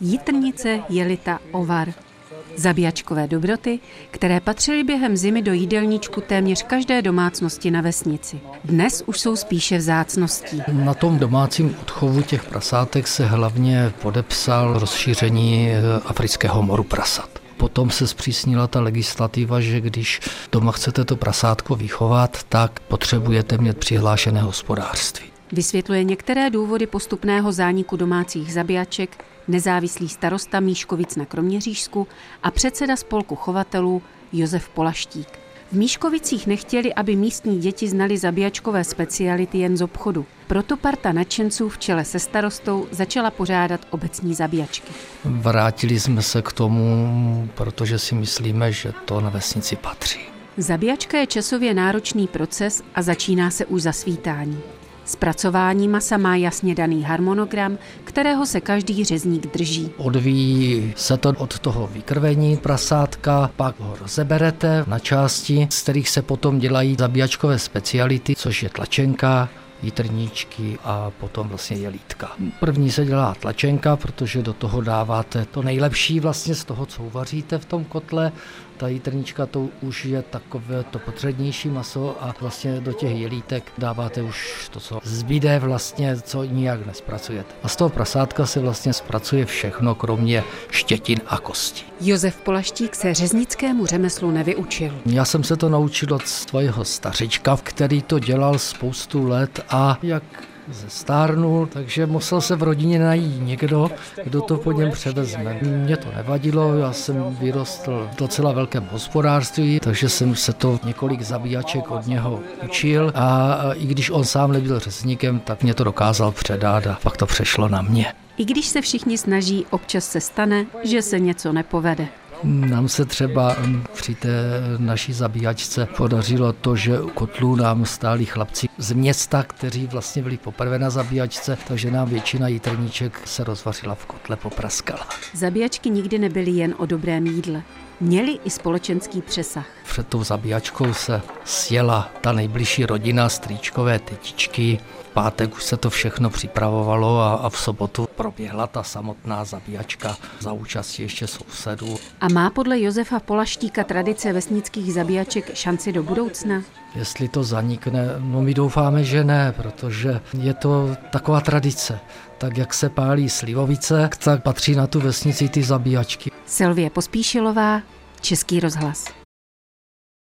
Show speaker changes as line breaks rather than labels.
jitrnice, jelita, ovar. Zabíjačkové dobroty, které patřily během zimy do jídelníčku téměř každé domácnosti na vesnici. Dnes už jsou spíše vzácností.
Na tom domácím odchovu těch prasátek se hlavně podepsal rozšíření eh, afrického moru prasat. Potom se zpřísnila ta legislativa, že když doma chcete to prasátko vychovat, tak potřebujete mít přihlášené hospodářství.
Vysvětluje některé důvody postupného zániku domácích zabíjaček nezávislý starosta Míškovic na Kroměřížsku a předseda spolku chovatelů Josef Polaštík. V Míškovicích nechtěli, aby místní děti znali zabíjačkové speciality jen z obchodu. Proto parta nadšenců v čele se starostou začala pořádat obecní zabíjačky.
Vrátili jsme se k tomu, protože si myslíme, že to na vesnici patří.
Zabíjačka je časově náročný proces a začíná se už za svítání. Zpracování masa má jasně daný harmonogram, kterého se každý řezník drží.
Odvíjí se to od toho vykrvení prasátka, pak ho rozeberete na části, z kterých se potom dělají zabíjačkové speciality, což je tlačenka, jitrníčky a potom vlastně jelítka. První se dělá tlačenka, protože do toho dáváte to nejlepší vlastně z toho, co uvaříte v tom kotle. Ta jitrnička to už je takové to potřednější maso a vlastně do těch jelítek dáváte už to, co zbyde vlastně, co nijak nespracujete. A z toho prasátka se vlastně zpracuje všechno, kromě štětin a kostí.
Josef Polaštík se řeznickému řemeslu nevyučil.
Já jsem se to naučil od svého stařička, který to dělal spoustu let a jak zestárnul, takže musel se v rodině najít někdo, kdo to po něm převezme. Mně to nevadilo, já jsem vyrostl v docela velkém hospodářství, takže jsem se to několik zabíjaček od něho učil a i když on sám nebyl řezníkem, tak mě to dokázal předat a pak to přešlo na mě.
I když se všichni snaží, občas se stane, že se něco nepovede.
Nám se třeba při té naší zabíjačce podařilo to, že u kotlů nám stáli chlapci z města, kteří vlastně byli poprvé na zabíjačce, takže nám většina jitrníček se rozvařila v kotle popraskala.
Zabíjačky nikdy nebyly jen o dobrém jídle. Měli i společenský přesah.
Před tou zabíjačkou se sjela ta nejbližší rodina, strýčkové tetičky, pátek už se to všechno připravovalo a, a v sobotu proběhla ta samotná zabíjačka za účastí ještě sousedů.
A má podle Josefa Polaštíka tradice vesnických zabíjaček šanci do budoucna?
Jestli to zanikne, no my doufáme, že ne, protože je to taková tradice. Tak jak se pálí slivovice, tak patří na tu vesnici ty zabíjačky.
Silvie Pospíšilová, Český rozhlas.